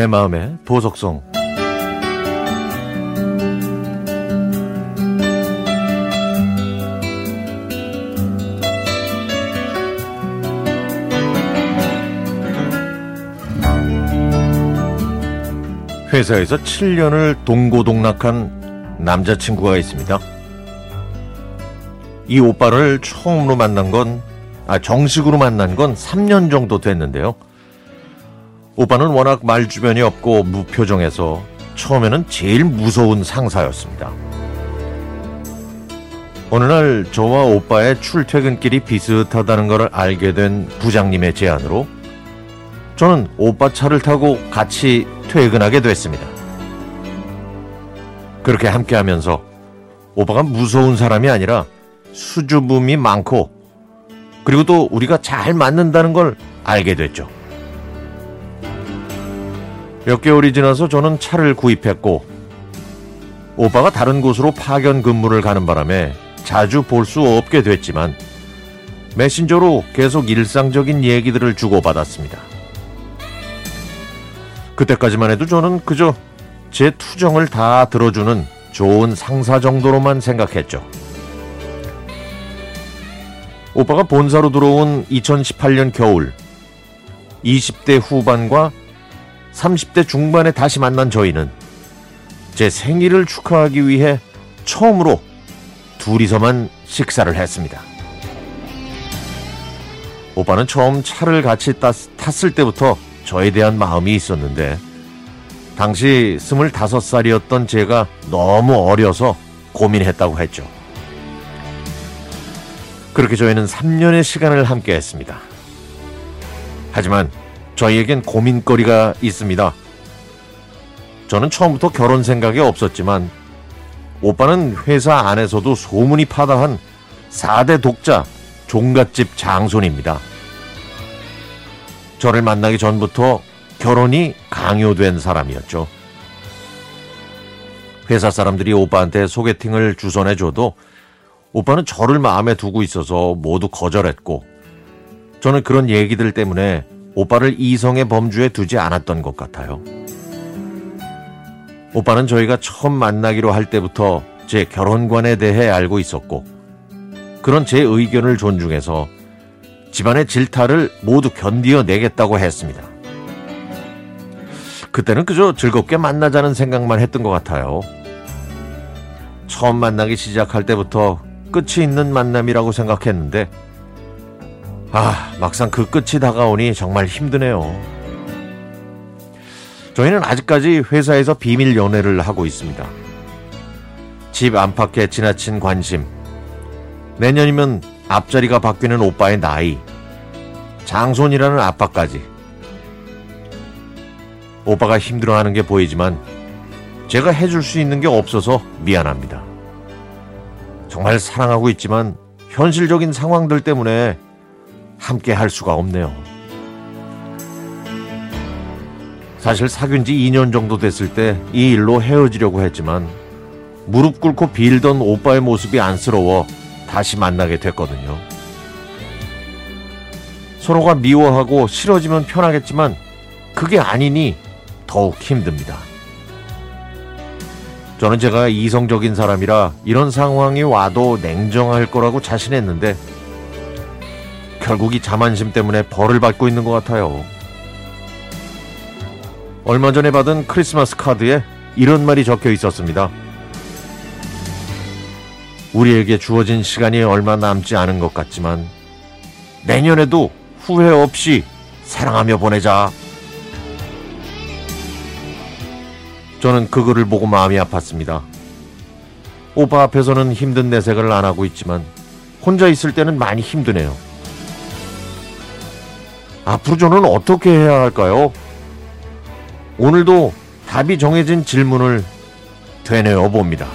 내 마음의 보석성 회사에서 7년을 동고동락한 남자친구가 있습니다. 이 오빠를 처음으로 만난 건, 아, 정식으로 만난 건 3년 정도 됐는데요. 오빠는 워낙 말 주변이 없고 무표정해서 처음에는 제일 무서운 상사였습니다. 어느 날 저와 오빠의 출퇴근길이 비슷하다는 걸 알게 된 부장님의 제안으로 저는 오빠 차를 타고 같이 퇴근하게 됐습니다. 그렇게 함께 하면서 오빠가 무서운 사람이 아니라 수줍음이 많고 그리고 또 우리가 잘 맞는다는 걸 알게 됐죠. 몇 개월이 지나서 저는 차를 구입했고 오빠가 다른 곳으로 파견 근무를 가는 바람에 자주 볼 수 없게 됐지만 메신저로 계속 일상적인 얘기들을 주고받았습니다. 그때까지만 해도 저는 그저 제 투정을 다 들어주는 좋은 상사 정도로만 생각했죠. 오빠가 본사로 들어온 2018년 겨울 20대 후반과 30대 중반에 다시 만난 저희는 제 생일을 축하하기 위해 처음으로 둘이서만 식사를 했습니다. 오빠는 처음 차를 같이 탔을 때부터 저에 대한 마음이 있었는데 당시 25살이었던 제가 너무 어려서 고민했다고 했죠. 그렇게 저희는 3년의 시간을 함께 했습니다. 하지만 저희에겐 고민거리가 있습니다. 저는 처음부터 결혼 생각이 없었지만 오빠는 회사 안에서도 소문이 파다한 4대 독자 종갓집 장손입니다. 저를 만나기 전부터 결혼이 강요된 사람이었죠. 회사 사람들이 오빠한테 소개팅을 주선해줘도 오빠는 저를 마음에 두고 있어서 모두 거절했고 저는 그런 얘기들 때문에 오빠를 이성의 범주에 두지 않았던 것 같아요. 오빠는 저희가 처음 만나기로 할 때부터 제 결혼관에 대해 알고 있었고 그런 제 의견을 존중해서 집안의 질타를 모두 견디어 내겠다고 했습니다. 그때는 그저 즐겁게 만나자는 생각만 했던 것 같아요. 처음 만나기 시작할 때부터 끝이 있는 만남이라고 생각했는데, 아, 막상 그 끝이 다가오니 정말 힘드네요. 저희는 아직까지 회사에서 비밀 연애를 하고 있습니다. 집 안팎에 지나친 관심, 내년이면 앞자리가 바뀌는 오빠의 나이, 장손이라는 아빠까지. 오빠가 힘들어하는 게 보이지만 제가 해줄 수 있는 게 없어서 미안합니다. 정말 사랑하고 있지만 현실적인 상황들 때문에 함께 할 수가 없네요. 사실 사귄 지 2년 정도 됐을 때 이 일로 헤어지려고 했지만 무릎 꿇고 빌던 오빠의 모습이 안쓰러워 다시 만나게 됐거든요. 서로가 미워하고 싫어지면 편하겠지만 그게 아니니 더욱 힘듭니다. 저는 제가 이성적인 사람이라 이런 상황이 와도 냉정할 거라고 자신했는데 결국 이 자만심 때문에 벌을 받고 있는 것 같아요. 얼마 전에 받은 크리스마스 카드에 이런 말이 적혀 있었습니다. 우리에게 주어진 시간이 얼마 남지 않은 것 같지만 내년에도 후회 없이 사랑하며 보내자. 저는 그 글을 보고 마음이 아팠습니다. 오빠 앞에서는 힘든 내색을 안 하고 있지만 혼자 있을 때는 많이 힘드네요. 앞으로 저는 어떻게 해야 할까요? 오늘도 답이 정해진 질문을 되뇌어 봅니다.